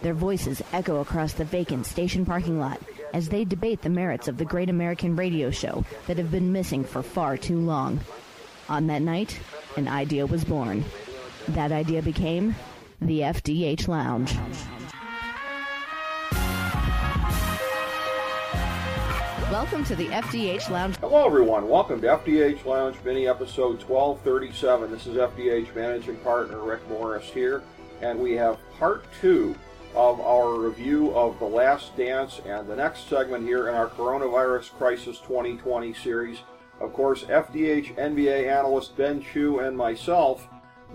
Their voices echo across the vacant station parking lot as they debate the merits of the great American radio show that have been missing for far too long. On that night, an idea was born. That idea became the FDH Lounge. Welcome to the FDH Lounge. Hello, everyone. Welcome to FDH Lounge Mini Episode 1237. This is FDH Managing Partner Rick Morris here, and we have part two of our review of The Last Dance and the next segment here in our Coronavirus Crisis 2020 series. Of course, FDH NBA analyst Ben Chew and myself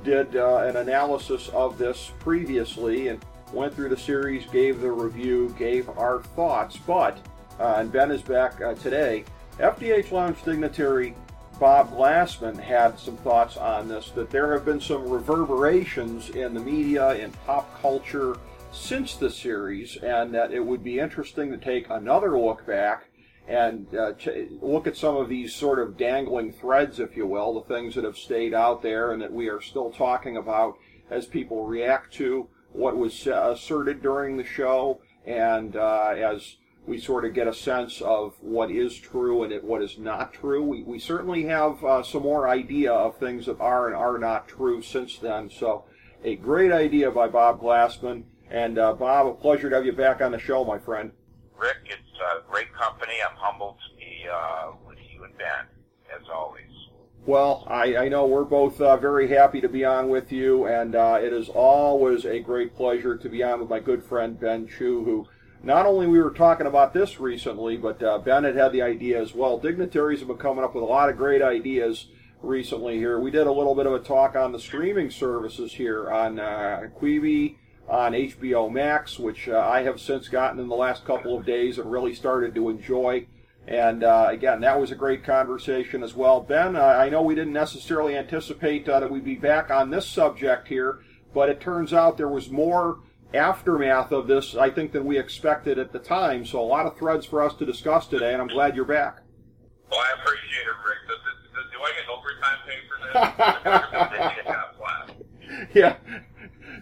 did uh, an analysis of this previously and went through the series, gave the review, gave our thoughts, but uh, and Ben is back uh, today. FDH Lounge dignitary Bob Glassman had some thoughts on this that there have been some reverberations in the media, in pop culture since the series, and that it would be interesting to take another look back and uh, ch- look at some of these sort of dangling threads, if you will, the things that have stayed out there and that we are still talking about as people react to what was asserted during the show and uh, as we sort of get a sense of what is true and what is not true. We, we certainly have uh, some more idea of things that are and are not true since then. So, a great idea by Bob Glassman. And uh, Bob, a pleasure to have you back on the show, my friend. Rick, it's a great company. I'm humbled to be uh, with you and Ben, as always. Well, I, I know we're both uh, very happy to be on with you, and uh, it is always a great pleasure to be on with my good friend Ben Chew, who not only we were talking about this recently, but uh, Ben had had the idea as well. Dignitaries have been coming up with a lot of great ideas recently here. We did a little bit of a talk on the streaming services here on uh, Quibi, on HBO Max, which uh, I have since gotten in the last couple of days and really started to enjoy. And uh, again, that was a great conversation as well. Ben, uh, I know we didn't necessarily anticipate uh, that we'd be back on this subject here, but it turns out there was more aftermath of this, I think, than we expected at the time. So a lot of threads for us to discuss today, and I'm glad you're back. Well, I appreciate it, Rick. Do, do, do, do I get overtime pay for this? yeah.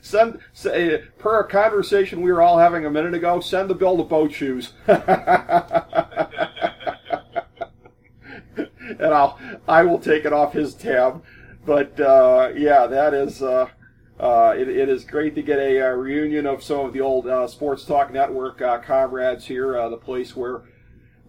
Send, say, per a conversation we were all having a minute ago, send the bill to boat shoes. and I'll, I will take it off his tab. But, uh, yeah, that is, uh, uh, it, it is great to get a, uh, reunion of some of the old uh, Sports Talk Network uh, comrades here, the place where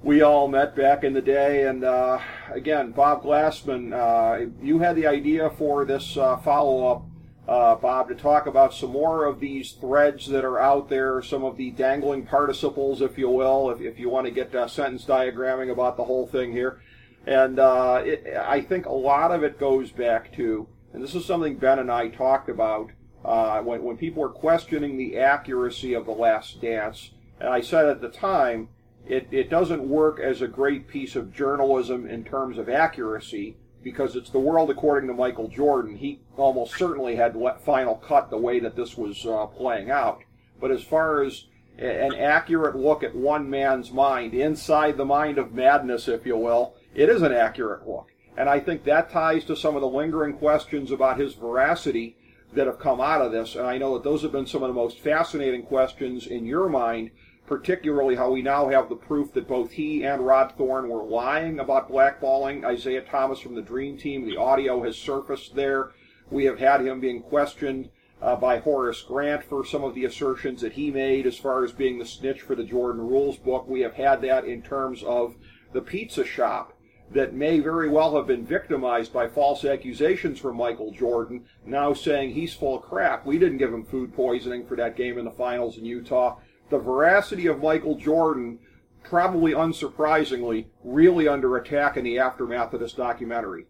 we all met back in the day. And uh, again, Bob Glassman, uh, you had the idea for this uh, follow up, uh, Bob, to talk about some more of these threads that are out there, some of the dangling participles, if you will, if, if you want to get uh, sentence diagramming about the whole thing here. And uh, it, I think a lot of it goes back to, and this is something Ben and I talked about uh, when, when people were questioning the accuracy of The Last Dance. And I said at the time, it, it doesn't work as a great piece of journalism in terms of accuracy because it's the world according to Michael Jordan. He almost certainly had final cut the way that this was uh, playing out. But as far as an accurate look at one man's mind, inside the mind of madness, if you will, it is an accurate look. And I think that ties to some of the lingering questions about his veracity that have come out of this. And I know that those have been some of the most fascinating questions in your mind particularly how we now have the proof that both he and Rod Thorn were lying about blackballing Isiah Thomas from the Dream Team. The audio has surfaced there. We have had him being questioned uh, by Horace Grant for some of the assertions that he made as far as being the snitch for the Jordan Rules book. We have had that in terms of the pizza shop that may very well have been victimized by false accusations from Michael Jordan, now saying he's full of crap. We didn't give him food poisoning for that game in the finals in Utah the veracity of Michael Jordan, probably unsurprisingly, really under attack in the aftermath of this documentary.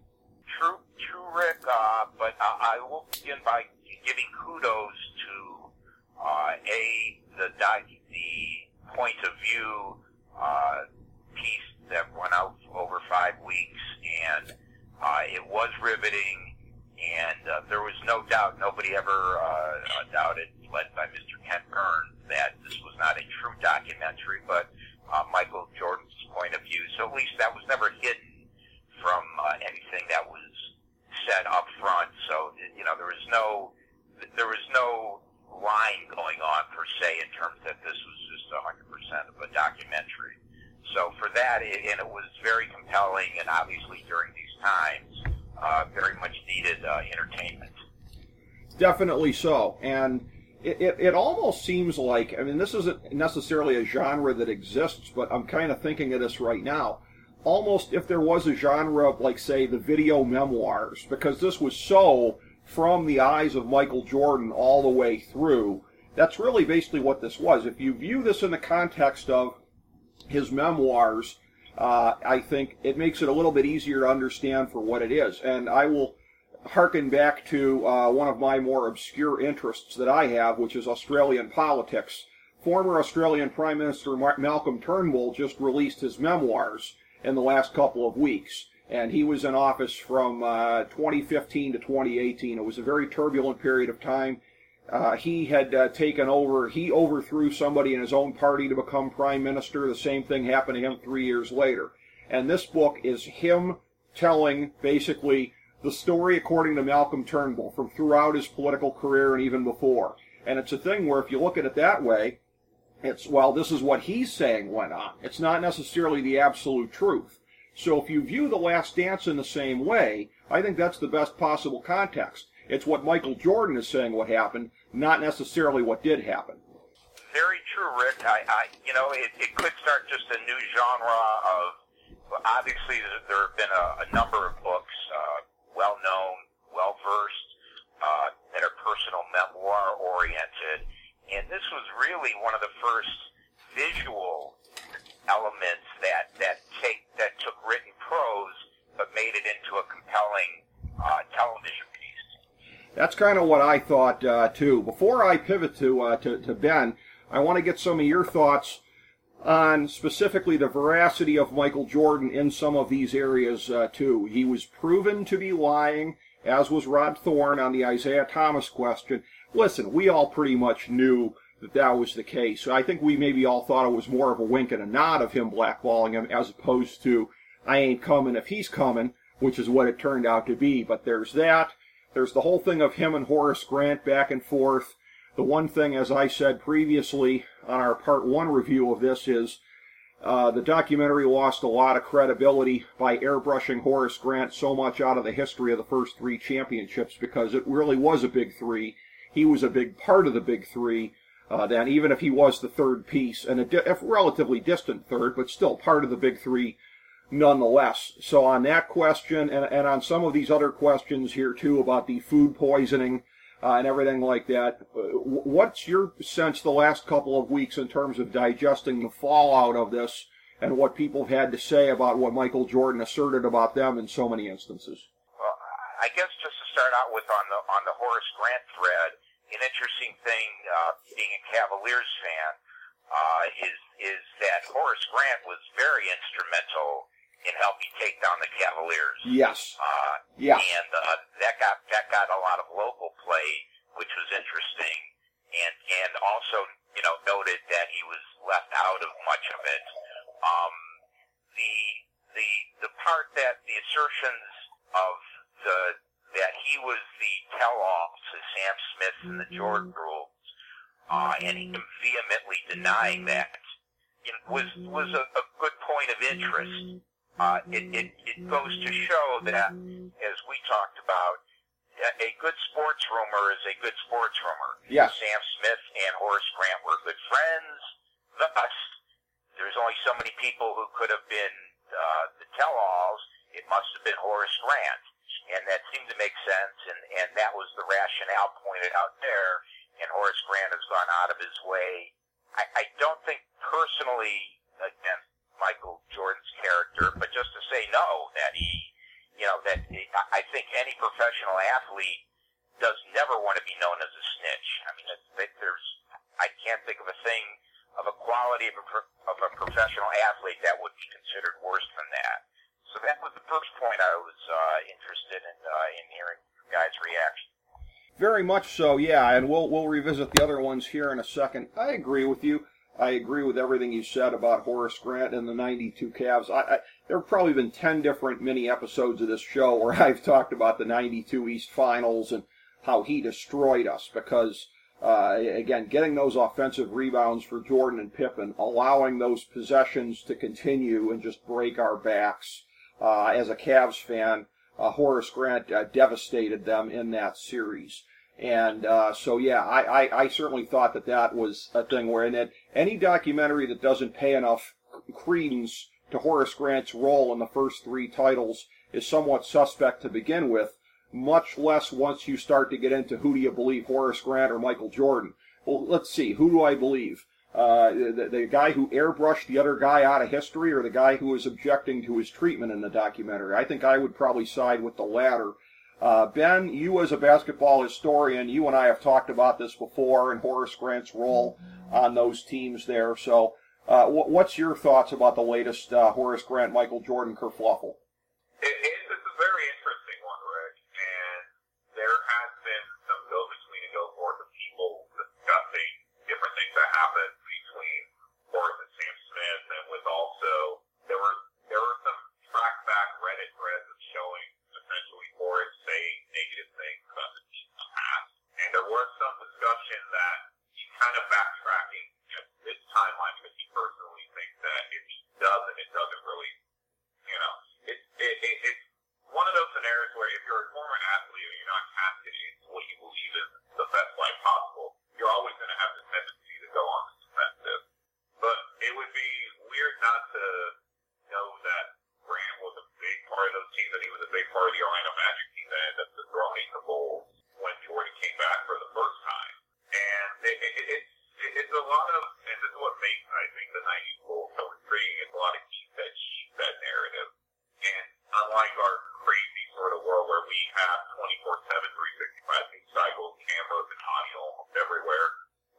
True, true, Rick. Uh, but I, I will begin by giving kudos to uh, a the the point of view uh, piece that went out over five weeks, and uh, it was riveting, and uh, there was no doubt. Nobody ever uh, doubted led by Mr. Ken Burns, that this was not a true documentary, but uh, Michael Jordan's point of view. So at least that was never hidden from uh, anything that was said up front. So you know there was no there was no line going on per se in terms that this was just 100% of a documentary. So for that, it, and it was very compelling, and obviously during these times, uh, very much needed uh, entertainment. Definitely so, and it, it, it, almost seems like I mean this isn't necessarily a genre that exists, but I'm kind of thinking of this right now. Almost if there was a genre of like say the video memoirs, because this was so from the eyes of Michael Jordan all the way through. That's really basically what this was. If you view this in the context of his memoirs, uh, I think it makes it a little bit easier to understand for what it is. And I will harken back to uh, one of my more obscure interests that I have, which is Australian politics. Former Australian Prime Minister Malcolm Turnbull just released his memoirs in the last couple of weeks. And he was in office from uh, 2015 to 2018. It was a very turbulent period of time. Uh, he had uh, taken over, he overthrew somebody in his own party to become prime minister. The same thing happened to him three years later. And this book is him telling basically the story according to Malcolm Turnbull from throughout his political career and even before. And it's a thing where if you look at it that way, it's, well, this is what he's saying went on. It's not necessarily the absolute truth. So if you view The Last Dance in the same way, I think that's the best possible context. It's what Michael Jordan is saying what happened, not necessarily what did happen. Very true, Rick. I, I you know, it, it could start just a new genre of. Obviously, there have been a, a number of books, uh, well known, well versed, uh, that are personal memoir oriented, and this was really one of the first visual elements that that take that took written prose but made it into a compelling uh, television piece. That's kind of what I thought uh, too. Before I pivot to, uh, to to Ben, I want to get some of your thoughts on specifically the veracity of Michael Jordan in some of these areas uh, too. He was proven to be lying, as was Rod Thorn on the Isiah Thomas question. Listen, we all pretty much knew that that was the case. I think we maybe all thought it was more of a wink and a nod of him blackballing him as opposed to I ain't coming if he's coming, which is what it turned out to be. But there's that. There's the whole thing of him and Horace Grant back and forth. The one thing, as I said previously on our part one review of this, is uh, the documentary lost a lot of credibility by airbrushing Horace Grant so much out of the history of the first three championships because it really was a big three. He was a big part of the big three. Uh, then, even if he was the third piece and a, di- relatively distant third, but still part of the big three nonetheless. So on that question and, and on some of these other questions here too about the food poisoning uh, and everything like that. Uh, what's your sense the last couple of weeks in terms of digesting the fallout of this and what people have had to say about what Michael Jordan asserted about them in so many instances? Well, I guess just to start out with on the on the Horace Grant thread, an interesting thing uh, being a Cavaliers fan uh, is is that Horace Grant was very instrumental in helping take down the Cavaliers. Yes. Uh, yeah. And uh, that got that got a lot of local play, which was interesting, and and also you know noted that he was left out of much of it. Um, the the the part that the assertions of the that he was the tell-all to Sam Smith and the Jordan rules, uh, and him vehemently denying that you know, was was a, a good point of interest uh, it, it, it goes to show that, as we talked about, a good sports rumor is a good sports rumor. Yes. Sam Smith and Horace Grant were good friends. Thus, there's only so many people who could have been uh, the tell-alls. It must have been Horace Grant, and that seemed to make sense. And and that was the rationale pointed out there. And Horace Grant has gone out of his way. I, I don't think personally, again, Michael Jordan's character, but just to say no, that he, you know, that he, I think any professional athlete does never want to be known as a snitch. I mean, there's, I can't think of a thing of a quality of a, of a professional athlete that would be considered worse than that. So that was the first point I was uh, interested in uh, in hearing guys' reaction. Very much so, yeah, and we'll we'll revisit the other ones here in a second. I agree with you. I agree with everything you said about Horace Grant and the 92 Cavs. I, I, there have probably been 10 different mini episodes of this show where I've talked about the 92 East Finals and how he destroyed us because, uh, again, getting those offensive rebounds for Jordan and Pippen, allowing those possessions to continue and just break our backs. Uh, as a Cavs fan, uh, Horace Grant uh, devastated them in that series. And uh, so, yeah, I, I, I, certainly thought that that was a thing where in it, any documentary that doesn't pay enough credence to Horace Grant's role in the first three titles is somewhat suspect to begin with, much less once you start to get into who do you believe, Horace Grant or Michael Jordan. Well, let's see, who do I believe? Uh, the, the guy who airbrushed the other guy out of history or the guy who was objecting to his treatment in the documentary? I think I would probably side with the latter uh, ben, you as a basketball historian, you and I have talked about this before and Horace Grant's role on those teams there. So, uh, what's your thoughts about the latest uh, Horace Grant, Michael Jordan kerfluffle? It, a very interesting one, Rick, and there has been some go between and go forth of people discussing different things that happened between Horace and Sam Smith, and with also there were there were some track back Reddit threads showing essentially Horace saying negative things about the team in the past. And there was some discussion that he's kind of backtracking at this timeline because he personally thinks that if he doesn't, it doesn't really, you know, it, it, it, it's one of those scenarios where if you're a former athlete and you're not casted into what you believe is the best life possible, you're always going to have the tendency to go on the defensive. But it would be weird not to know that Grant was a big part of those teams, and he was a big part of the Orlando Magic team that ended up dethroning the Bulls when Jordan came back for the first time. And it, it, it, it's it's a lot of, and this is what makes I think the '90s Bulls so intriguing. It's a lot of keep that sheep that narrative. And unlike our crazy sort of world where we have 24/7, 365 news cycles, cameras, and audio almost everywhere,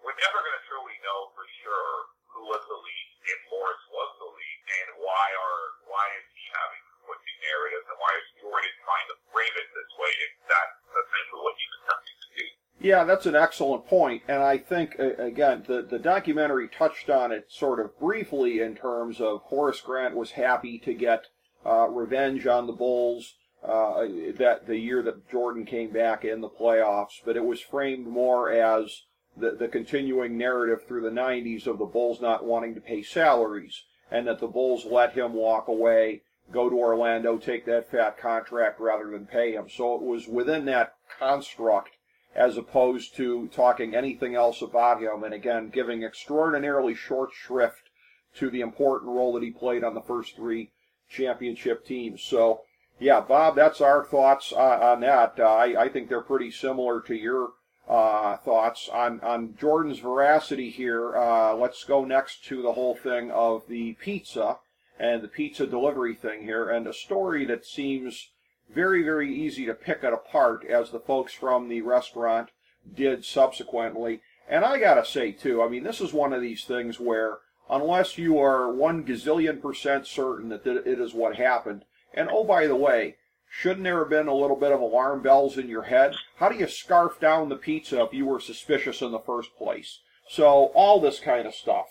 we're never going to truly know for sure who was the lead, if Morris was the lead, and why are why is he having conflicting narratives, and why is Jordan trying to frame it this way? If that's essentially what he's attempting to do. Yeah, that's an excellent point, and I think again the the documentary touched on it sort of briefly in terms of Horace Grant was happy to get uh, revenge on the Bulls. Uh, that the year that Jordan came back in the playoffs, but it was framed more as the, the continuing narrative through the 90s of the Bulls not wanting to pay salaries and that the Bulls let him walk away, go to Orlando, take that fat contract rather than pay him. So it was within that construct as opposed to talking anything else about him and again giving extraordinarily short shrift to the important role that he played on the first three championship teams. So yeah, Bob, that's our thoughts uh, on that. Uh, I, I think they're pretty similar to your uh, thoughts on, on Jordan's veracity here. Uh, let's go next to the whole thing of the pizza and the pizza delivery thing here, and a story that seems very, very easy to pick it apart, as the folks from the restaurant did subsequently. And I gotta say, too, I mean, this is one of these things where, unless you are one gazillion percent certain that it is what happened, and oh, by the way, Shouldn't there have been a little bit of alarm bells in your head? How do you scarf down the pizza if you were suspicious in the first place? So all this kind of stuff.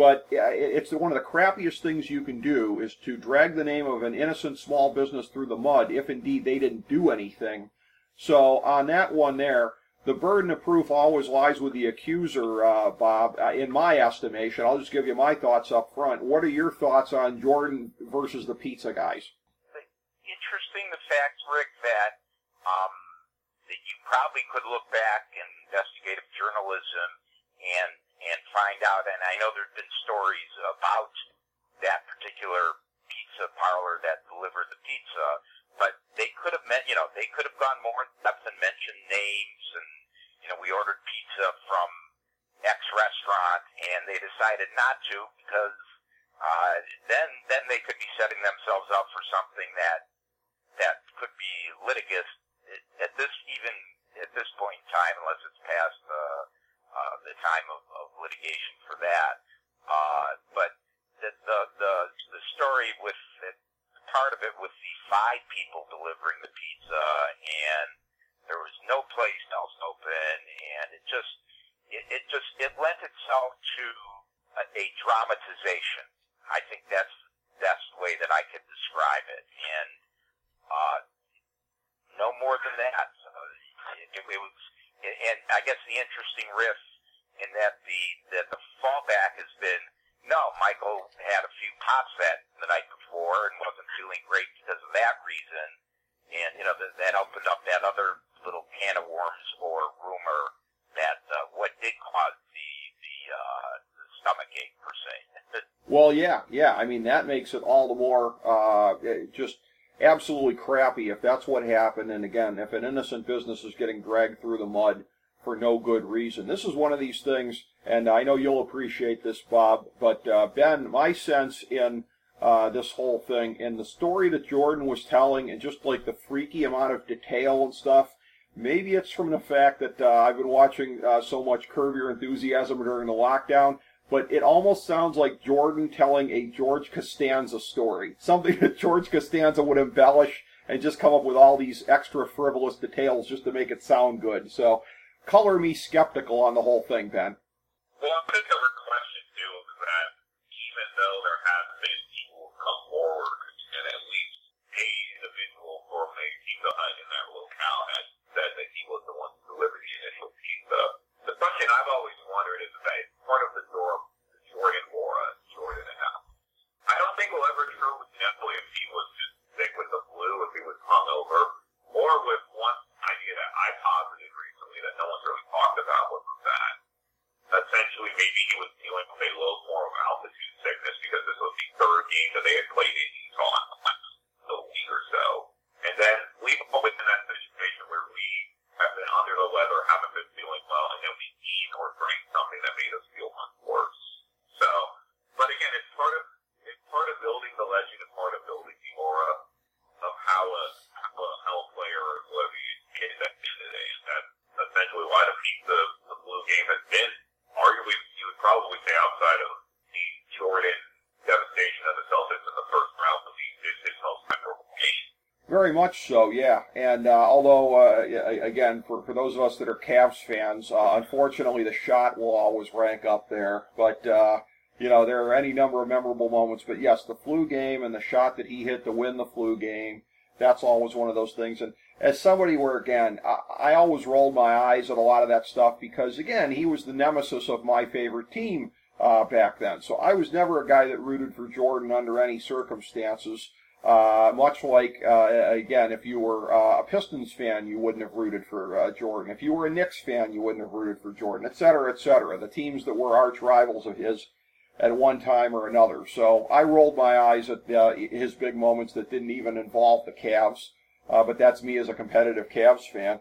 But it's one of the crappiest things you can do is to drag the name of an innocent small business through the mud if indeed they didn't do anything. So on that one there, the burden of proof always lies with the accuser, uh, Bob. Uh, in my estimation, I'll just give you my thoughts up front. What are your thoughts on Jordan versus the pizza guys? interesting the fact, Rick, that um, that you probably could look back in investigative journalism and and find out. And I know there's been stories about that particular pizza parlor that delivered the pizza, but they could have meant, you know, they could have gone more in depth and mentioned names and you know, we ordered pizza from X restaurant and they decided not to because uh, then then they could be setting themselves up for something that that could be litigious at this even at this point in time, unless it's past uh, uh, the time of, of litigation for that. Uh, but the, the the the story with it, part of it with the five people delivering the pizza, and there was no place else open, and it just it, it just it lent itself to a, a dramatization. I think that's best way that I could describe it, and uh, no more than that. Uh, it, it was, and I guess the interesting riff in that the that the fallback has been no, Michael had a few pops that the night before and wasn't feeling great because of that reason, and you know that, that opened up that other little can of worms or rumor that uh, what did cause the the, uh, the stomach ache per se. well, yeah, yeah. I mean that makes it all the more uh, just absolutely crappy if that's what happened. And again, if an innocent business is getting dragged through the mud for no good reason. This is one of these things, and I know you'll appreciate this, Bob, but uh, Ben, my sense in uh, this whole thing, and the story that Jordan was telling, and just like the freaky amount of detail and stuff, maybe it's from the fact that uh, I've been watching uh, so much Curb Your Enthusiasm during the lockdown, but it almost sounds like Jordan telling a George Costanza story, something that George Costanza would embellish and just come up with all these extra frivolous details just to make it sound good. So color me skeptical on the whole thing, Ben. Well, I a question too is that even though there has been people who come forward and at least a individual from a Pizza Hut in that locale has said that he was the one who delivered the initial pizza, the question I've always wondered is that part of the door Jordan Mora, Jordan and Al. I don't think we'll ever know necessarily if he was just sick with the flu, if he was hungover, or with one idea that I posited recently that no one's really talked about was that essentially maybe he was dealing with a form of altitude sickness because this was the third game that they had played in Utah in the last week or so. And then we've always in that situation where we have been under the weather, haven't been feeling well, and then we eat or drink something that made us feel much worse. So, but again, it's part of it's part of building the legend and part of building the aura of how a how a health player or whatever you get at the end of the day. And that's essentially why the pizza the flu game has been arguably you would probably say outside of the Jordan devastation of the Celtics in the first round of the it's his most memorable game. Very much so, And uh, although, uh, again, for, for those of us that are Cavs fans, uh, unfortunately the shot will always rank up there. But, uh, you know, there are any number of memorable moments. But yes, the flu game and the shot that he hit to win the flu game, that's always one of those things. And as somebody where, again, I, I always rolled my eyes at a lot of that stuff because, again, he was the nemesis of my favorite team uh, back then. So I was never a guy that rooted for Jordan under any circumstances. Uh, much like, uh, again, if you were uh, a Pistons fan, you wouldn't have rooted for uh, Jordan. If you were a Knicks fan, you wouldn't have rooted for Jordan, et cetera, et cetera. The teams that were arch rivals of his at one time or another. So I rolled my eyes at uh, his big moments that didn't even involve the Cavs. Uh, but that's me as a competitive Cavs fan.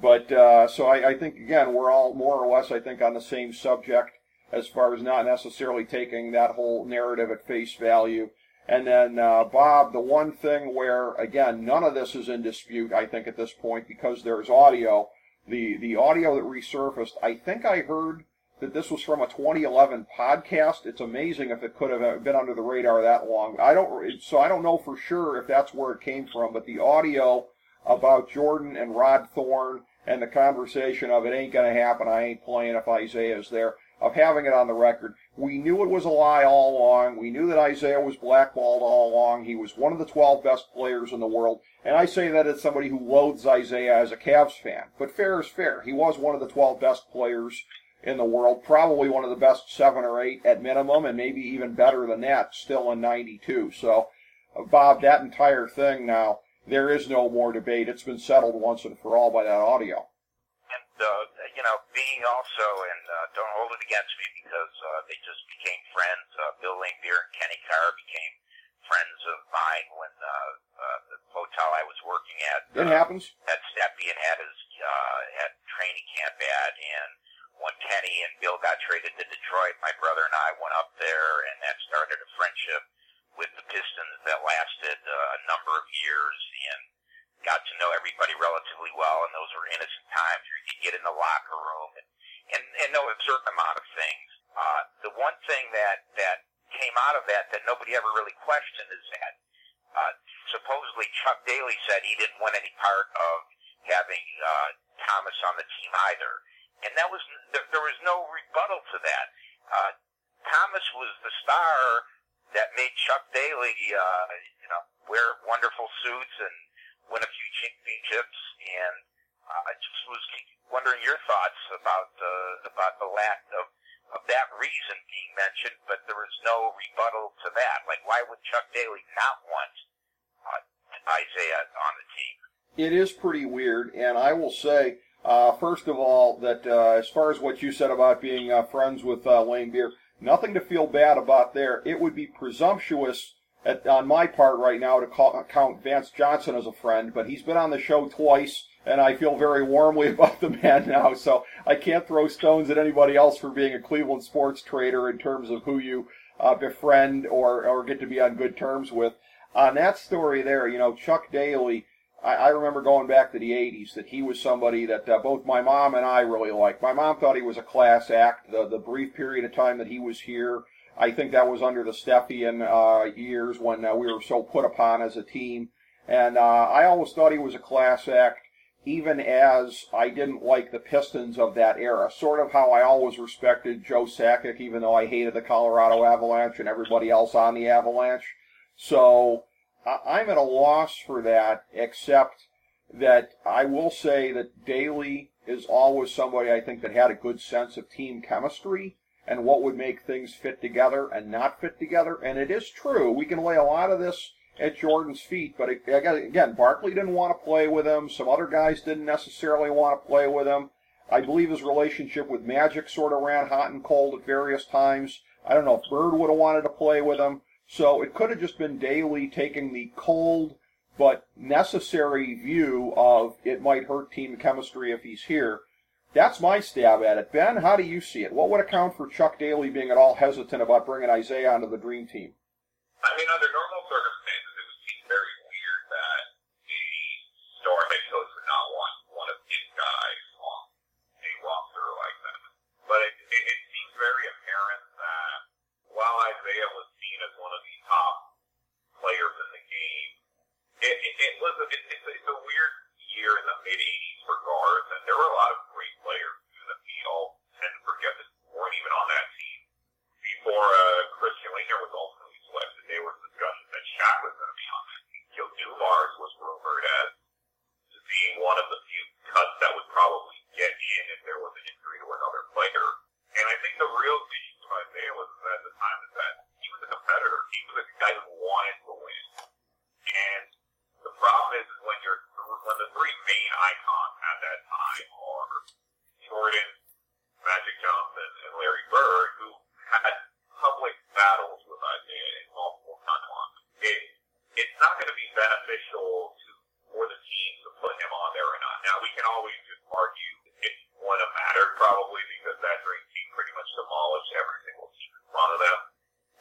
But uh, so I, I think again we're all more or less I think on the same subject as far as not necessarily taking that whole narrative at face value. And then, uh, Bob, the one thing where, again, none of this is in dispute, I think, at this point, because there's audio. The, the audio that resurfaced, I think I heard that this was from a 2011 podcast. It's amazing if it could have been under the radar that long. I don't, so I don't know for sure if that's where it came from, but the audio about Jordan and Rod Thorn and the conversation of it ain't gonna happen, I ain't playing if Isiah is there, of having it on the record. We knew it was a lie all along. We knew that Isiah was blackballed all along. He was one of the 12 best players in the world. And I say that as somebody who loathes Isiah as a Cavs fan. But fair is fair. He was one of the 12 best players in the world, probably one of the best seven or eight at minimum, and maybe even better than that still in 92. So, uh, Bob, that entire thing now, there is no more debate. It's been settled once and for all by that audio. And, uh, you know, being also, and uh, don't hold it against me because uh, they just became friends. Uh, Bill Laimbeer and Kenny Carr became friends of mine when uh, uh, the hotel I was working at. It uh, happens. Ted Stepien had his uh, had training camp at, and when Kenny and Bill got traded to Detroit, my brother and I went up there, and that started a friendship with the Pistons that lasted uh, a number of years, and got to know everybody relatively well, and those were innocent times where you could get in the locker room and, and, and know a certain amount of things. Uh, the one thing that, that came out of that that nobody ever really questioned is that uh, supposedly Chuck Daly said he didn't want any part of having uh, Thomas on the team either, and that was there, there was no rebuttal to that. Uh, Thomas was the star that made Chuck Daly, uh, you know, wear wonderful suits and win a few championships. And uh, I just was wondering your thoughts about uh, about the lack of of that reason being mentioned, but there was no rebuttal to that. Like, why would Chuck Daly not want uh, Isiah on the team? It is pretty weird, and I will say, uh, first of all, that uh, as far as what you said about being uh, friends with uh, Laimbeer, nothing to feel bad about there. It would be presumptuous at, on my part right now to call, count Vance Johnson as a friend, but he's been on the show twice, and I feel very warmly about the man now. So I can't throw stones at anybody else for being a Cleveland sports trader in terms of who you uh, befriend or or get to be on good terms with. On that story there, you know, Chuck Daly. I, I remember going back to the 80s that he was somebody that uh, both my mom and I really liked. My mom thought he was a class act. The, the brief period of time that he was here, I think that was under the Stepien uh, years when uh, we were so put upon as a team. And uh, I always thought he was a class act, even as I didn't like the Pistons of that era. Sort of how I always respected Joe Sakic, even though I hated the Colorado Avalanche and everybody else on the Avalanche. So I'm at a loss for that, except that I will say that Daly is always somebody I think that had a good sense of team chemistry and what would make things fit together and not fit together. And it is true. We can lay a lot of this at Jordan's feet, but again, Barkley didn't want to play with him. Some other guys didn't necessarily want to play with him. I believe his relationship with Magic sort of ran hot and cold at various times. I don't know if Bird would have wanted to play with him. So it could have just been Daly taking the cold but necessary view of it might hurt team chemistry if he's here. That's my stab at it. Ben, how do you see it? What would account for Chuck Daly being at all hesitant about bringing Isiah onto the dream team? I mean, under normal circumstances, it would seem very weird that the star head coach would not want one of his guys on a roster like that. But it, it, it seems very apparent that while Isiah was seen as one of the top players in the game, it, was it, it's, it's a weird year in the mid 80s for guards, and there were a lot of great players who that we all tend to forget that weren't even on that team before uh, Christian Laettner was ultimately selected. There was discussion that Shaq was going to be on that team. Gil Dumars was rumored as being one of the few cuts that would probably get in if there was an injury to another player. And I think the real issue with Isiah was that at the time is that he was a competitor. He was a guy who wanted to win. And the problem is, is when you're when the three main icons at that time are Jordan, Magic Johnson, and Larry Bird, who had public battles with Isiah in multiple timelines, it, it's not going to be beneficial to for the team to put him on there or not. Now we can always just argue it wouldn't have mattered probably because that dream team pretty much demolished every single team in front of them.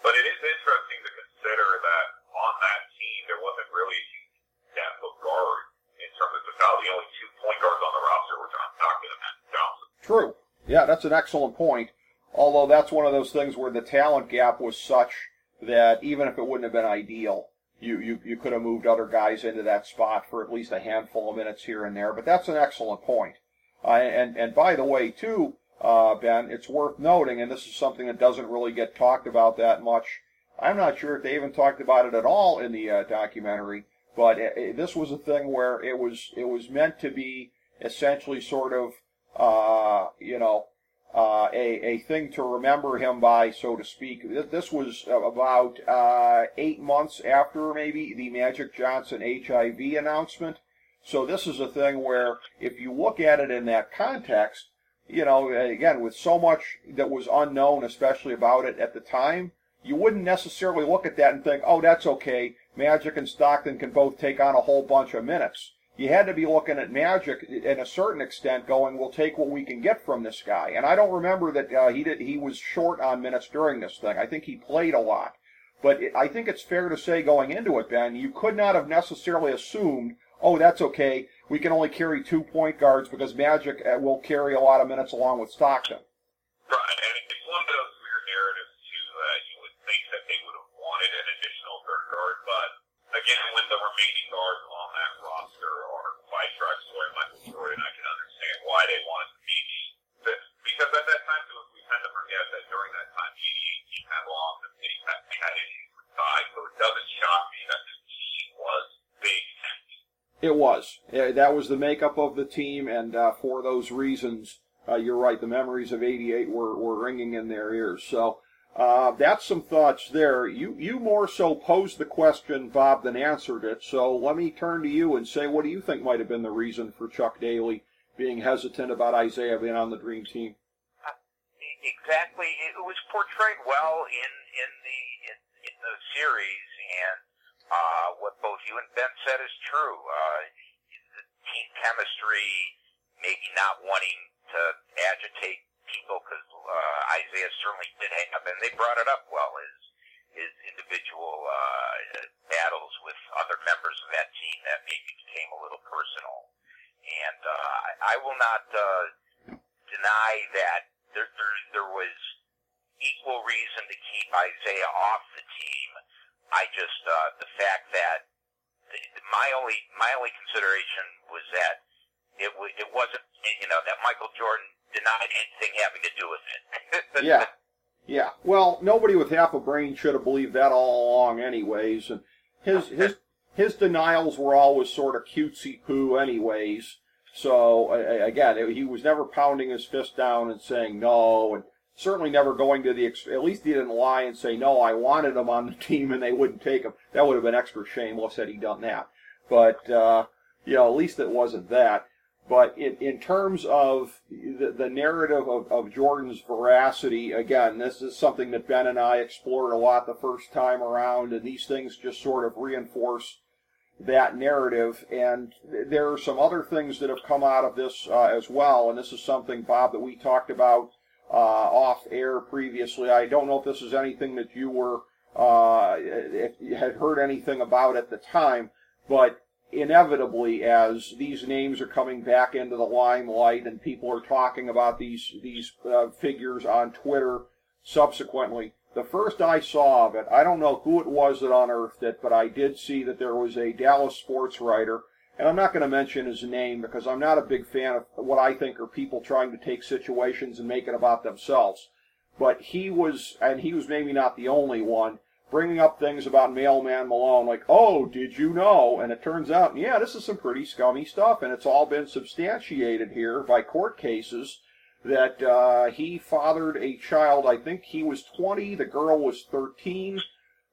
But it is interesting to consider that on that team there wasn't really a huge depth of guard in terms of about the only two point guards on the roster were John Stockton and Matt Johnson. True. Yeah, that's an excellent point. Although that's one of those things where the talent gap was such that even if it wouldn't have been ideal, you, you, you could have moved other guys into that spot for at least a handful of minutes here and there. But that's an excellent point. Uh, and, and by the way, too, uh, Ben, it's worth noting, and this is something that doesn't really get talked about that much. I'm not sure if they even talked about it at all in the uh, documentary, but it, it, this was a thing where it was it was meant to be essentially sort of uh, you know uh, a a thing to remember him by, so to speak. This was about uh, eight months after maybe the Magic Johnson HIV announcement. So this is a thing where if you look at it in that context, you know, again with so much that was unknown, especially about it at the time, you wouldn't necessarily look at that and think, oh, that's okay. Magic and Stockton can both take on a whole bunch of minutes. You had to be looking at Magic in a certain extent, going, "We'll take what we can get from this guy." And I don't remember that uh, he did. He was short on minutes during this thing. I think he played a lot, but it, I think it's fair to say going into it, Ben, you could not have necessarily assumed, "Oh, that's okay. We can only carry two point guards because Magic uh, will carry a lot of minutes along with Stockton." Right, and it's one of those weird narratives too that you would think that they would have wanted an additional third guard, but again, when the remaining guards on that roster are Clyde Drexler and Michael Jordan, I can understand why they wanted to be the- because at that time we tend to forget that during that time, the 88 had lost and they had, they had issues with size, so it doesn't shock me that this team was big. It was. That was the makeup of the team, and uh, for those reasons, uh, you're right. The memories of '88 were, were ringing in their ears. So uh, that's some thoughts there. You you more so posed the question, Bob, than answered it. So let me turn to you and say, what do you think might have been the reason for Chuck Daly being hesitant about Isiah being on the Dream Team? Exactly. It was portrayed well in in the in, in the series, and uh, what both you and Ben said is true. Uh, the team chemistry, maybe not wanting to agitate people because uh, Isiah certainly did have, and they brought it up well. His his individual uh, battles with other members of that team that maybe became a little personal, and uh, I, I will not uh, deny that there, there there was equal reason to keep Isiah off the team. I just uh, the fact that the, my only my only consideration was that it w- it wasn't you know that Michael Jordan denied anything having to do with it. Yeah. Yeah. Well, nobody with half a brain should have believed that all along, anyways. And his his his denials were always sort of cutesy poo, anyways. So again, he was never pounding his fist down and saying no, and certainly never going to the. At least he didn't lie and say no. I wanted him on the team, and they wouldn't take him. That would have been extra shameless had he done that. But uh, you know, at least it wasn't that. But in, in terms of the, the narrative of, of Jordan's veracity, again, this is something that Ben and I explored a lot the first time around, and these things just sort of reinforce that narrative. And there are some other things that have come out of this uh, as well, and this is something, Bob, that we talked about uh, off air previously. I don't know if this is anything that you were uh, if you had heard anything about at the time, but inevitably, as these names are coming back into the limelight and people are talking about these these uh, figures on Twitter subsequently, the first I saw of it, I don't know who it was that unearthed it, but I did see that there was a Dallas sports writer, and I'm not going to mention his name because I'm not a big fan of what I think are people trying to take situations and make it about themselves. But he was, and he was maybe not the only one, bringing up things about Mailman Malone, like, oh, did you know? And it turns out, yeah, this is some pretty scummy stuff, and it's all been substantiated here by court cases that uh, he fathered a child. I think he was 20, the girl was 13.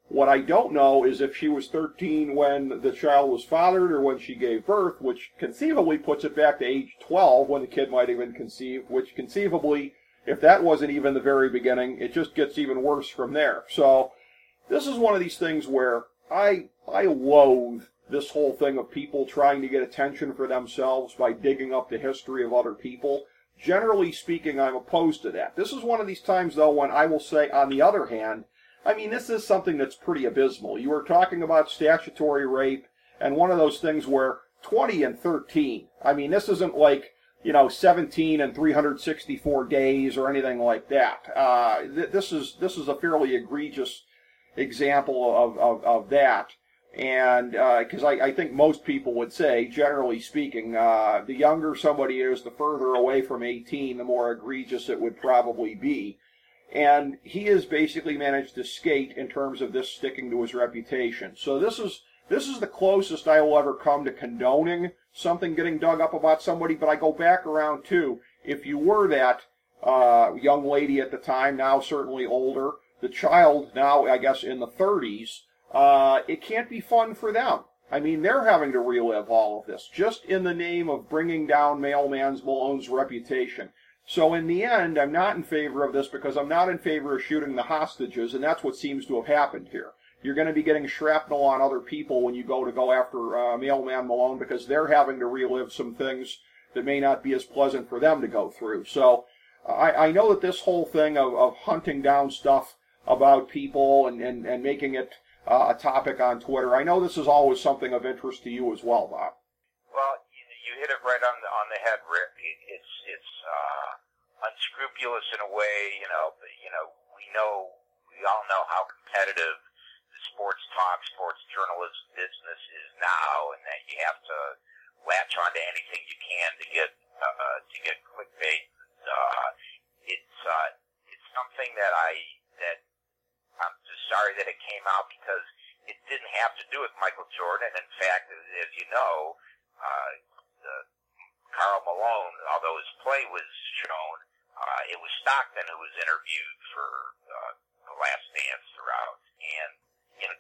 What I don't know is if she was 13 when the child was fathered or when she gave birth, which conceivably puts it back to age 12 when the kid might have been conceived, which conceivably, if that wasn't even the very beginning, it just gets even worse from there. So, this is one of these things where I I loathe this whole thing of people trying to get attention for themselves by digging up the history of other people. Generally speaking, I'm opposed to that. This is one of these times, though, when I will say, on the other hand, I mean, this is something that's pretty abysmal. You were talking about statutory rape, and one of those things where 20 and 13. I mean, this isn't like you know 17 and 364 days or anything like that. Uh, th- this is this is a fairly egregious example of, of, of that. And because I, I think most people would say, generally speaking, uh, the younger somebody is, the further away from 18, the more egregious it would probably be. And he has basically managed to skate in terms of this sticking to his reputation. So this is this is the closest I will ever come to condoning something getting dug up about somebody. But I go back around too. If you were that uh, young lady at the time, now certainly older, the child now I guess in the 30s, uh, it can't be fun for them. I mean, they're having to relive all of this just in the name of bringing down Mailman's Malone's reputation. So in the end, I'm not in favor of this because I'm not in favor of shooting the hostages, and that's what seems to have happened here. You're going to be getting shrapnel on other people when you go to go after uh, Mailman Malone because they're having to relive some things that may not be as pleasant for them to go through. So I, I know that this whole thing of, of hunting down stuff about people and, and, and making it uh, a topic on Twitter, I know this is always something of interest to you as well, Bob. Well, you, you hit it right on the on the head, Rick. Uh, unscrupulous in a way. You know, but, you know, we know we all know how competitive the sports talk, sports journalism business is now, and that you have to latch onto anything you can to get uh, to get clickbait. Uh, it's uh, it's something that I that I'm just sorry that it came out because it didn't have to do with Michael Jordan. In fact, as you know, uh, the Karl Malone, although his play was shown, uh, it was Stockton who was interviewed for uh, the Last Dance throughout, and you know,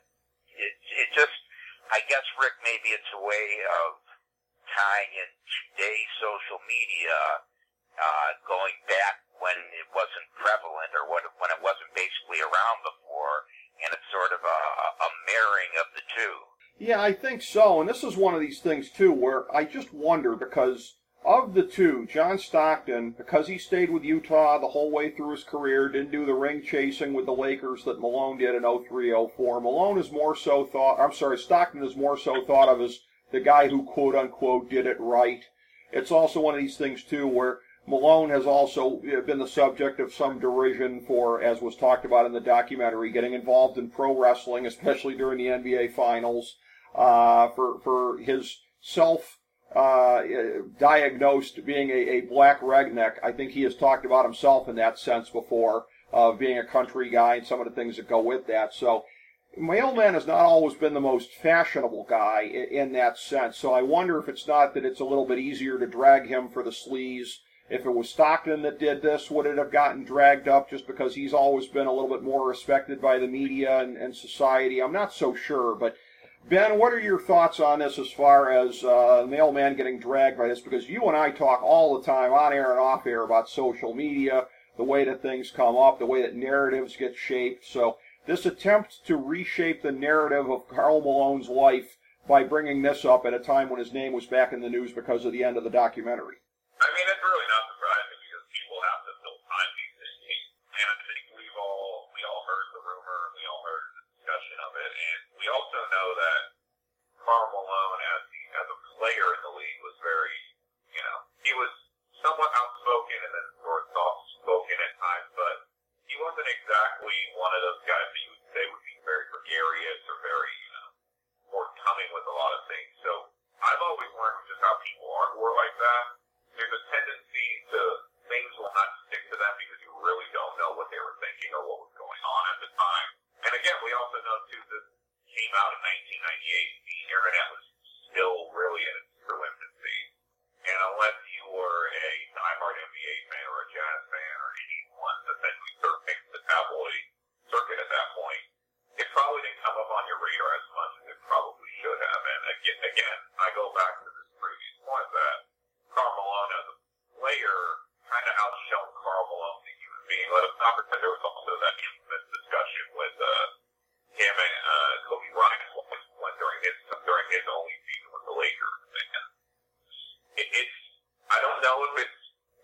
it it just, I guess, Rick, maybe it's a way of tying in today's social media, uh, going back when it wasn't prevalent or what, when it wasn't basically around before, and it's sort of a, a marrying of the two. Yeah, I think so. And this is one of these things, too, where I just wonder because of the two, John Stockton, because he stayed with Utah the whole way through his career, didn't do the ring chasing with the Lakers that Malone did in 03 04. Malone is more so thought, I'm sorry, Stockton is more so thought of as the guy who quote unquote did it right. It's also one of these things, too, where Malone has also been the subject of some derision for, as was talked about in the documentary, getting involved in pro wrestling, especially during the NBA Finals, uh, for for his self uh, diagnosed being a, a black redneck. I think he has talked about himself in that sense before, of being a country guy and some of the things that go with that. So Mailman has not always been the most fashionable guy in, in that sense. So I wonder if it's not that it's a little bit easier to drag him for the sleaze if it was Stockton that did this, would it have gotten dragged up just because he's always been a little bit more respected by the media and, and society? I'm not so sure, but Ben, what are your thoughts on this as far as uh, mailman getting dragged by this? Because you and I talk all the time, on air and off air, about social media, the way that things come up, the way that narratives get shaped. So this attempt to reshape the narrative of Karl Malone's life by bringing this up at a time when his name was back in the news because of the end of the documentary. I mean, it's really not surprising because people have to fill time these days. And I think we've all we all heard the rumor, we all heard the discussion of it, and we also know that Karl Malone, as the as a player in the league, was very, you know, he was somewhat outspoken and then sort of soft spoken at times, but he wasn't exactly one of those guys that you would say would be very gregarious or very, you know, forthcoming with a lot of things. So I've always learned just how people are who are like that there's a tendency to things will not stick to them because you really don't know what they were thinking or what was going on at the time. And again, we also know too this came out in 1998. The internet was still really in its true infancy, and unless you were a diehard NBA fan or a Jazz fan or anyone that essentially surfing the tabloid circuit at that point, it probably didn't come up on your radar as much as it probably should have. And again, again I go back to this previous point that Karl Malone as a player kind of outshone Karl Malone the human being. Let us not pretend there was also that infamous discussion with uh, him and uh, Kobe Bryant when during his during his only season with the Lakers. And it, it's I don't know if it's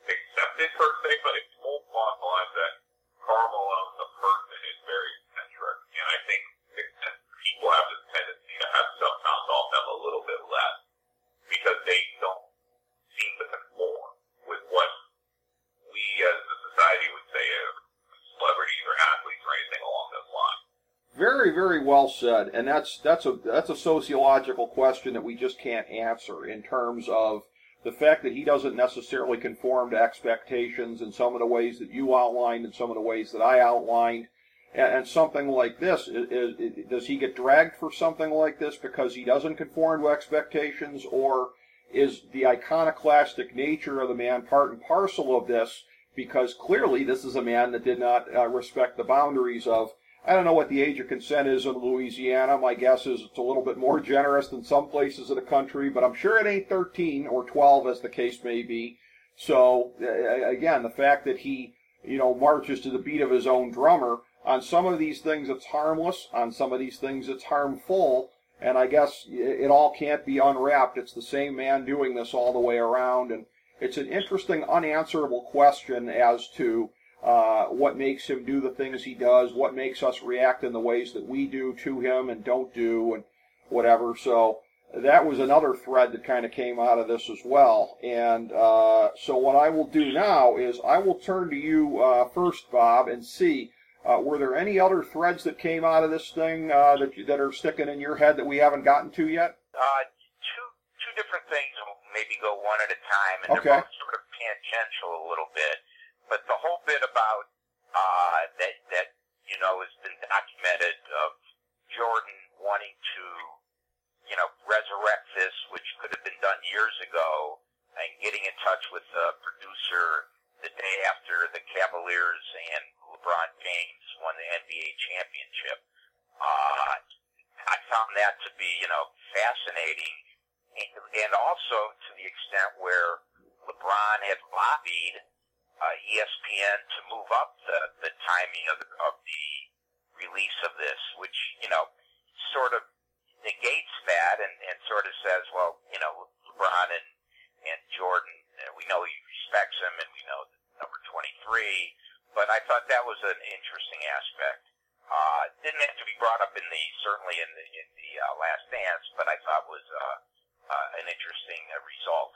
accepted per se, but it's told along the lines that Karl Malone, the person, is very eccentric, and I think people have this tendency to have stuff bounce off them a little bit less because they don't seem to conform with what we as a society would say are celebrities or athletes or anything along those lines. Very, very well said, and that's that's a that's a sociological question that we just can't answer in terms of the fact that he doesn't necessarily conform to expectations in some of the ways that you outlined and some of the ways that I outlined. And, and something like this, is, is, does he get dragged for something like this because he doesn't conform to expectations, or is the iconoclastic nature of the man part and parcel of this? Because clearly, this is a man that did not uh, respect the boundaries of I don't know what the age of consent is in Louisiana. My guess is it's a little bit more generous than some places of the country, but I'm sure it ain't 13 or 12 as the case may be. So again, the fact that he, you know, marches to the beat of his own drummer, on some of these things it's harmless, on some of these things it's harmful, and I guess it all can't be unwrapped. It's the same man doing this all the way around, and it's an interesting unanswerable question as to uh, what makes him do the things he does, what makes us react in the ways that we do to him and don't do, and whatever. So that was another thread that kind of came out of this as well. And uh, so what I will do now is I will turn to you uh, first, Bob, and see Uh, were there any other threads that came out of this thing uh, that that are sticking in your head that we haven't gotten to yet? Uh, two two different things. Maybe go one at a time, and okay. they're both sort of tangential a little bit. But the whole bit about uh, that that you know has been documented of Jordan wanting to you know resurrect this, which could have been done years ago, and getting in touch with the producer the day after the Cavaliers and LeBron James won the NBA championship. Uh, I found that to be, you know, fascinating, and also to the extent where LeBron had lobbied uh, ESPN to move up the, the timing of the, of the release of this, which, you know, sort of negates that and, and sort of says, well, you know, LeBron and, and Jordan, uh, we know he respects him and we know number 23, but I thought that was an interesting aspect. Uh, didn't have to be brought up in the, certainly in the, in the uh, last dance, but I thought was, uh, uh, an interesting uh, result.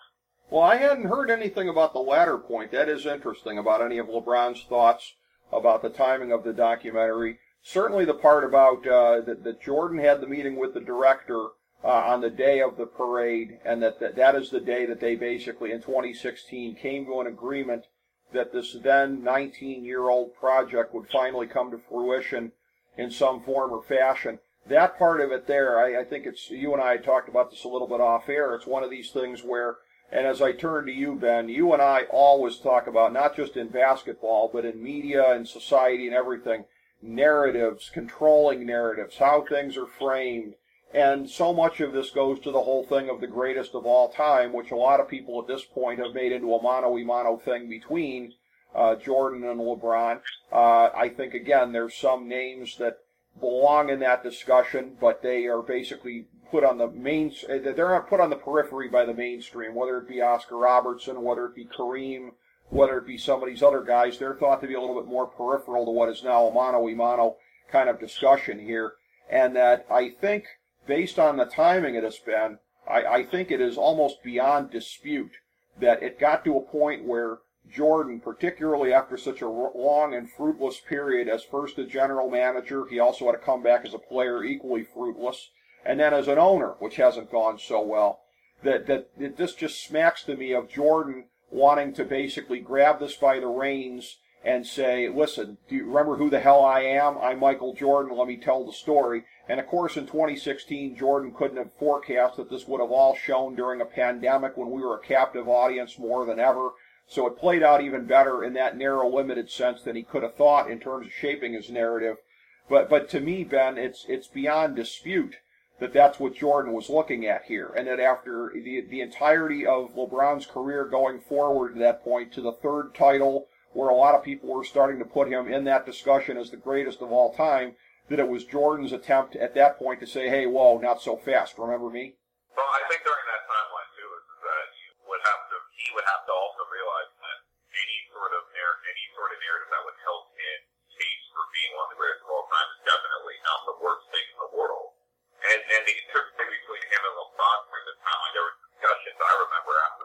Well, I hadn't heard anything about the latter point. That is interesting about any of LeBron's thoughts about the timing of the documentary. Certainly the part about uh, that, that Jordan had the meeting with the director uh, on the day of the parade, and that, that that is the day that they basically in 2016 came to an agreement that this then 19-year-old project would finally come to fruition in some form or fashion. That part of it there, I, I think it's you and I talked about this a little bit off air. It's one of these things where and as I turn to you, Ben, you and I always talk about, not just in basketball, but in media and society and everything, narratives, controlling narratives, how things are framed. And so much of this goes to the whole thing of the greatest of all time, which a lot of people at this point have made into a mano a mano thing between uh, Jordan and LeBron. Uh, I think, again, there's some names that belong in that discussion, but they are basically put on the main, eh, they're not put on the periphery by the mainstream, whether it be Oscar Robertson, whether it be Kareem, whether it be some of these other guys, they're thought to be a little bit more peripheral to what is now a mano a mano kind of discussion here. And that I think, based on the timing it has been, I, I think it is almost beyond dispute that it got to a point where Jordan, particularly after such a long and fruitless period as first a general manager, he also had to come back as a player equally fruitless and then as an owner, which hasn't gone so well. That, that, that this just smacks to me of Jordan wanting to basically grab this by the reins and say, listen, do you remember who the hell I am? I'm Michael Jordan. Let me tell the story. And of course, in 2016, Jordan couldn't have forecast that this would have all shown during a pandemic when we were a captive audience more than ever. So it played out even better in that narrow, limited sense than he could have thought in terms of shaping his narrative. But, but to me, Ben, it's, it's beyond dispute that that's what Jordan was looking at here, and that after the the entirety of LeBron's career going forward to that point to the third title, where a lot of people were starting to put him in that discussion as the greatest of all time, that it was Jordan's attempt at that point to say, "Hey, whoa, not so fast." Remember me? Well, I think during that timeline too is that you would have to he would have to also realize that any sort of narrative, any sort of narrative that would help him case for being one of the greatest of all time is definitely not the worst thing in the world and, and the interplay between him and LeBron during the time, there were discussions. I remember after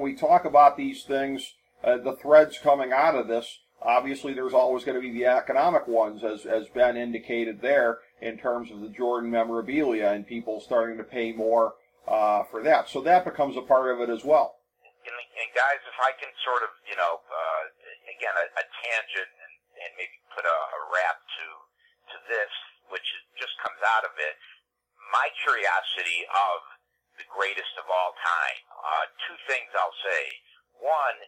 when we talk about these things, uh, the threads coming out of this, obviously there's always going to be the economic ones, as as Ben indicated there, in terms of the Jordan memorabilia and people starting to pay more uh, for that. So that becomes a part of it as well. And, and guys, if I can sort of, you know, uh, again, a, a tangent and, and maybe put a, a wrap to to this, which just comes out of it, my curiosity of the greatest of all time. Uh, two things I'll say. One,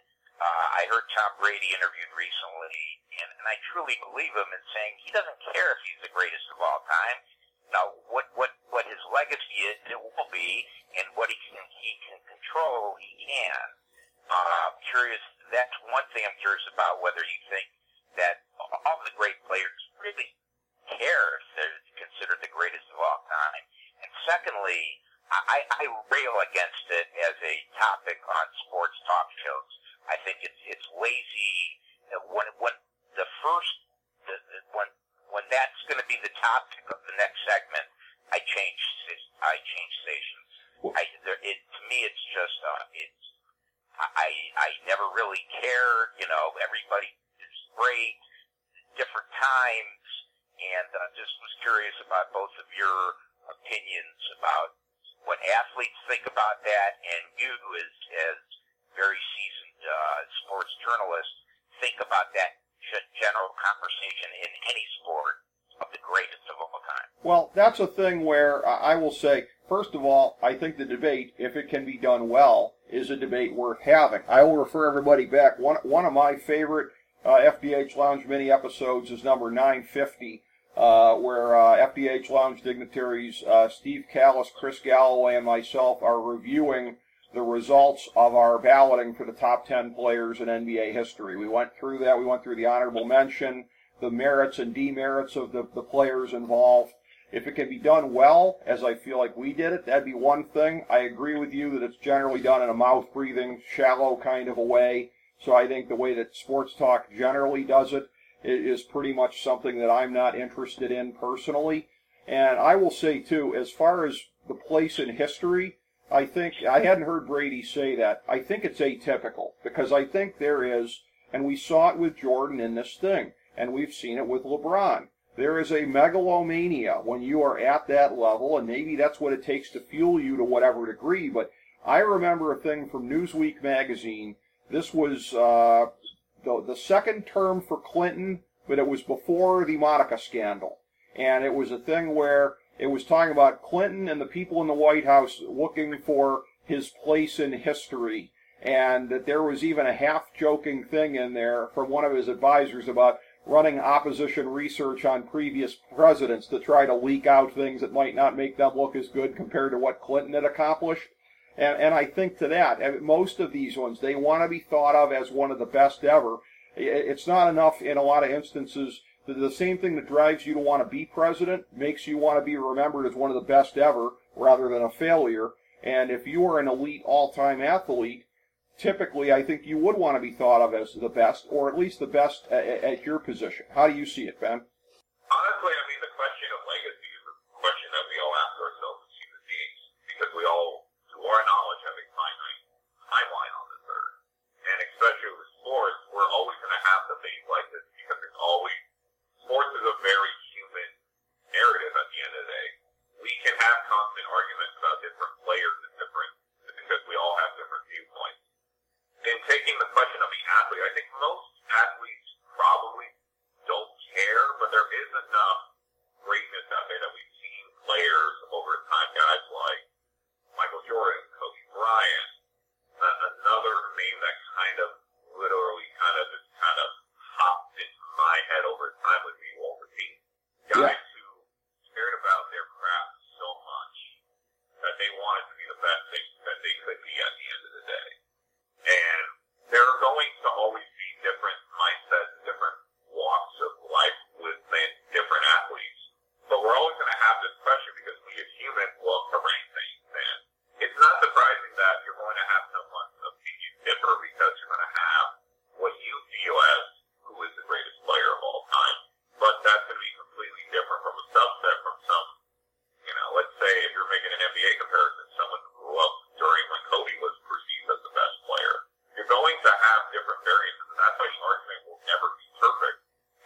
uh, I heard Tom Brady interviewed recently, and, and I truly believe him in saying he doesn't care if he's the greatest of all time. Now, what what what his legacy is, it will be, and what he can he can control, he can. Uh, I'm curious. That's one thing I'm curious about. Whether you think that all the great players really care if they're considered the greatest of all time. And secondly, I, I rail against it as a topic on sports talk shows. I think it's it's lazy. When when the first the, the, when when that's going to be the topic of the next segment, I change I change stations. I there, it to me it's just uh, it's I I never really cared. You know, everybody is great, different times, and uh, just was curious about both of your opinions about what athletes think about that, and you as as very seasoned uh, sports journalists think about that general conversation in any sport of the greatest of all time. Well, that's a thing where I will say, first of all, I think the debate, if it can be done well, is a debate worth having. I will refer everybody back. One one of my favorite uh, FDH Lounge mini episodes is number 950. Uh, where uh, FDH Lounge dignitaries uh, Steve Callis, Chris Galloway, and myself are reviewing the results of our balloting for the top 10 players in NBA history. We went through that. We went through the honorable mention, the merits and demerits of the, the players involved. If it can be done well, as I feel like we did it, that'd be one thing. I agree with you that it's generally done in a mouth breathing, shallow kind of a way. So I think the way that sports talk generally does it is pretty much something that I'm not interested in personally. And I will say too, as far as the place in history, I think I hadn't heard Brady say that. I think it's atypical because I think there is, and we saw it with Jordan in this thing, and we've seen it with LeBron. There is a megalomania when you are at that level, and maybe that's what it takes to fuel you to whatever degree. But I remember a thing from Newsweek magazine. This was uh, the, the second term for Clinton, but it was before the Monica scandal. And it was a thing where it was talking about Clinton and the people in the White House looking for his place in history, and that there was even a half joking thing in there from one of his advisors about running opposition research on previous presidents to try to leak out things that might not make them look as good compared to what Clinton had accomplished. And, and I think to that, eh, most of these ones, they want to be thought of as one of the best ever. It's not enough in a lot of instances the, the same thing that drives you to want to be president makes you want to be remembered as one of the best ever rather than a failure. And if you are an elite all-time athlete, typically I think you would want to be thought of as the best, or at least the best at, at your position. How do you see it, Ben? Honestly, I mean, the question of legacy is a question that we all ask ourselves as human beings because we all, to our knowledge, have a finite timeline on this earth. And especially with sports, we're always debates like this because there's always sports is a very human narrative at the end of the day. We can have constant arguments about different players and different, because we all have different viewpoints. In taking the question of the athlete, I think most athletes probably don't care, but there is enough greatness out there that we've seen players over time, guys like Michael Jordan, Kobe Bryant, another name that kind of literally kind of my over time would be Walter Payton. Guys yeah. who cared about their craft so much that they wanted to be the best they, that they could be at the end of the day. And there are going to always be different mindsets that's why the argument will never be perfect.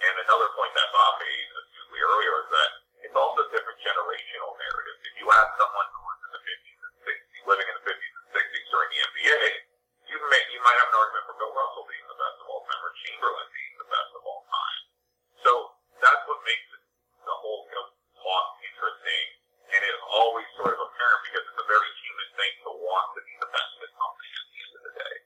And another point that Bob made astutely earlier is that it's also a different generational narrative. If you ask someone who was in the 50s and 60s, living in the 50s and 60s during the NBA, you may you might have an argument for Bill Russell being the best of all time or Chamberlain being the best of all time. So that's what makes it, the whole you know, talk interesting, and it's always sort of apparent because it's a very human thing to want to be the best at something at the end of the day.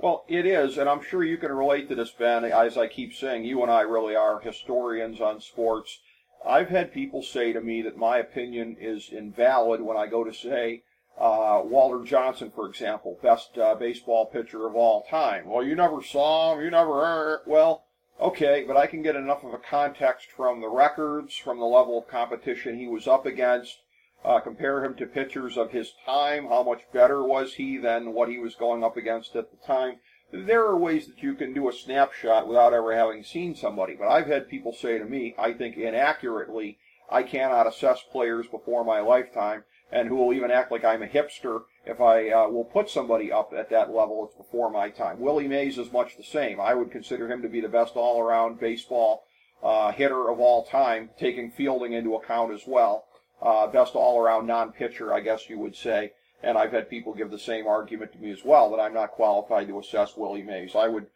Well, it is, and I'm sure you can relate to this, Ben. As I keep saying, you and I really are historians on sports. I've had people say to me that my opinion is invalid when I go to say, uh, Walter Johnson, for example, best uh, baseball pitcher of all time. Well, you never saw him, you never. Well, okay, but I can get enough of a context from the records, from the level of competition he was up against, uh, compare him to pitchers of his time. How much better was he than what he was going up against at the time? There are ways that you can do a snapshot without ever having seen somebody, but I've had people say to me, I think inaccurately, I cannot assess players before my lifetime, and who will even act like I'm a hipster if I uh, will put somebody up at that level. It's before my time. Willie Mays is much the same. I would consider him to be the best all-around baseball uh, hitter of all time, taking fielding into account as well. Uh, best all-around non-pitcher, I guess you would say. And I've had people give the same argument to me as well that I'm not qualified to assess Willie Mays. I would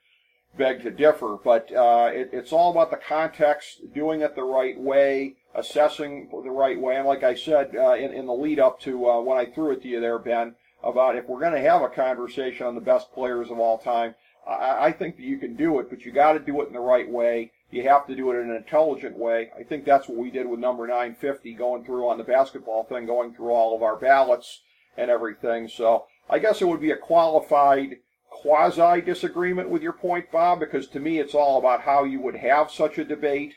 beg to differ, but uh, it, it's all about the context, doing it the right way, assessing the right way. And like I said uh, in, in the lead up to uh, when I threw it to you there, Ben, about if we're going to have a conversation on the best players of all time, I, I think that you can do it, but you got to do it in the right way. You have to do it in an intelligent way. I think that's what we did with number 950, going through on the basketball thing, going through all of our ballots and everything. So I guess it would be a qualified quasi disagreement with your point, Bob, because to me it's all about how you would have such a debate.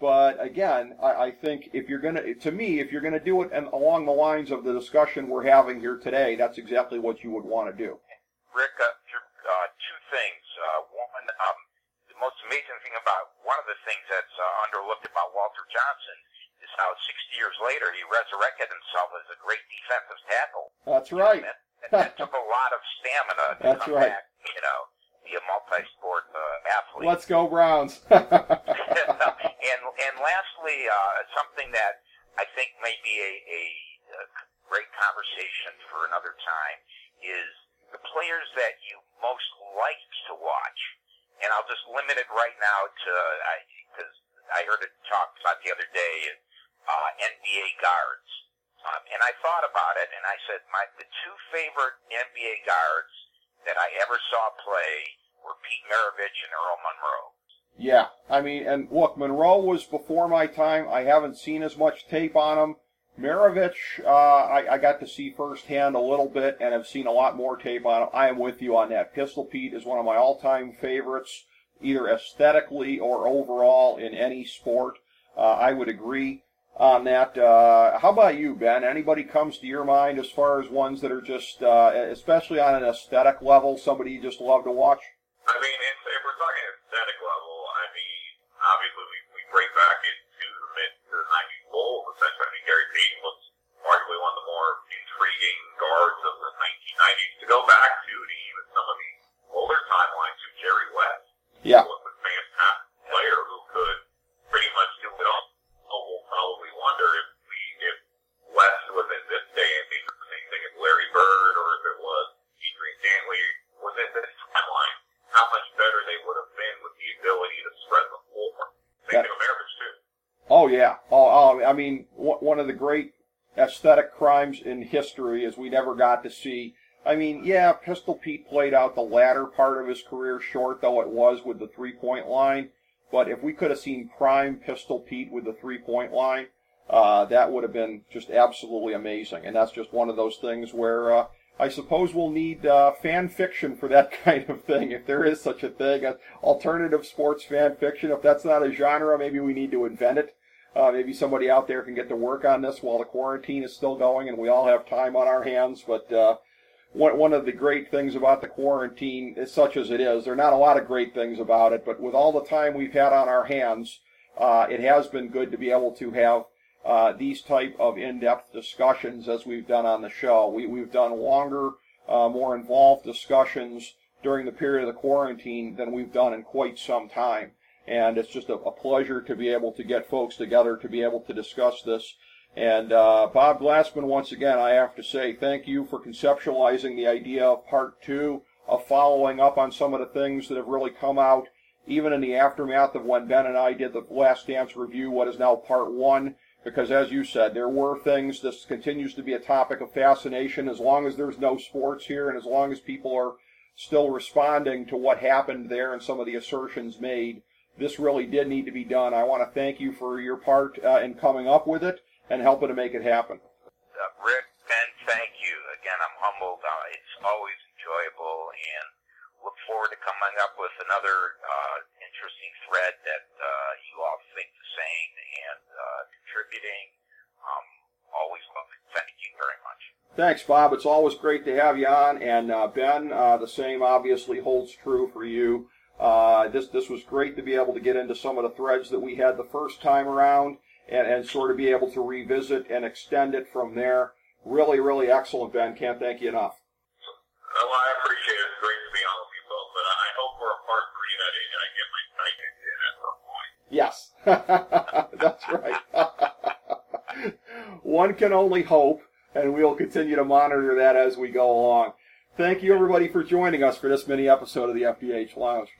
But again, I, I think if you're going to, to me, if you're going to do it and along the lines of the discussion we're having here today, that's exactly what you would want to do. Rick, uh, uh, two things. Uh, one, um, the most amazing thing about one of the things that's uh, underlooked about Walter Johnson is how 60 years later he resurrected himself as a great defensive tackle. That's right. And, and that took a lot of stamina to That's come right. back, you know, be a multi-sport uh, athlete. Let's go Browns. and and lastly, uh, something that I think may be a, a, a great conversation for another time is the players that you most like to watch. And I'll just limit it right now to because I, I heard it talked about the other day, uh, NBA guards. Um, and I thought about it, and I said my the two favorite NBA guards that I ever saw play were Pete Maravich and Earl Monroe. Yeah, I mean, and look, Monroe was before my time. I haven't seen as much tape on him. Maravich, uh, I, I got to see firsthand a little bit and have seen a lot more tape on him. I am with you on that. Pistol Pete is one of my all-time favorites, either aesthetically or overall in any sport. Uh, I would agree on that. Uh, how about you, Ben? Anybody comes to your mind as far as ones that are just, uh, especially on an aesthetic level, somebody you just love to watch? I mean, if, if we're talking aesthetic level, I mean, obviously we, we bring back into the mid to the 90s Bulls, essentially. I mean, Gary Payton was arguably one of the more intriguing guards of the 1990s. To go back to, to even some of the older timelines, to Jerry West, Yeah. was a fantastic player who could pretty much do it all. So we'll probably wonder if we, if West was in this day and age the same thing as Larry Bird, or if it was Adrian Dantley in this timeline, how much better they would have been with the ability to spread the floor. Same thing with Maravich too. Oh yeah. Oh, oh I mean, one of the great aesthetic crimes in history is we never got to see. I mean, yeah, Pistol Pete played out the latter part of his career, short though it was with the three-point line. But if we could have seen prime Pistol Pete with the three-point line, uh, that would have been just absolutely amazing. And that's just one of those things where uh, I suppose we'll need uh, fan fiction for that kind of thing, if there is such a thing. Alternative sports fan fiction. If that's not a genre, maybe we need to invent it. Uh, maybe somebody out there can get to work on this while the quarantine is still going and we all have time on our hands. But uh, one, one of the great things about the quarantine, such as it is, there are not a lot of great things about it, but with all the time we've had on our hands, uh, it has been good to be able to have uh, these type of in-depth discussions as we've done on the show. We, we've done longer, uh, more involved discussions during the period of the quarantine than we've done in quite some time. And it's just a, a pleasure to be able to get folks together to be able to discuss this. And uh, Bob Glassman, once again, I have to say thank you for conceptualizing the idea of part two, of following up on some of the things that have really come out, even in the aftermath of when Ben and I did the Last Dance review, what is now part one. Because as you said, there were things, this continues to be a topic of fascination as long as there's no sports here and as long as people are still responding to what happened there and some of the assertions made. This really did need to be done. I want to thank you for your part uh, in coming up with it and helping to make it happen. Uh, Rick, Ben, thank you. Again, I'm humbled. Uh, it's always enjoyable and look forward to coming up with another uh, interesting thread that uh, you all think the same and uh, contributing. Um, always love it. Thank you very much. Thanks, Bob. It's always great to have you on. And uh, Ben, uh, the same obviously holds true for you. Uh, this this was great to be able to get into some of the threads that we had the first time around, and, and sort of be able to revisit and extend it from there. Really, really excellent, Ben. Can't thank you enough. Well, I appreciate it. It's great to be on with you both, but I hope for a part three that I, I get my stipend in at some point. Yes, that's right. One can only hope, and we'll continue to monitor that as we go along. Thank you, everybody, for joining us for this mini episode of the FDH Lounge.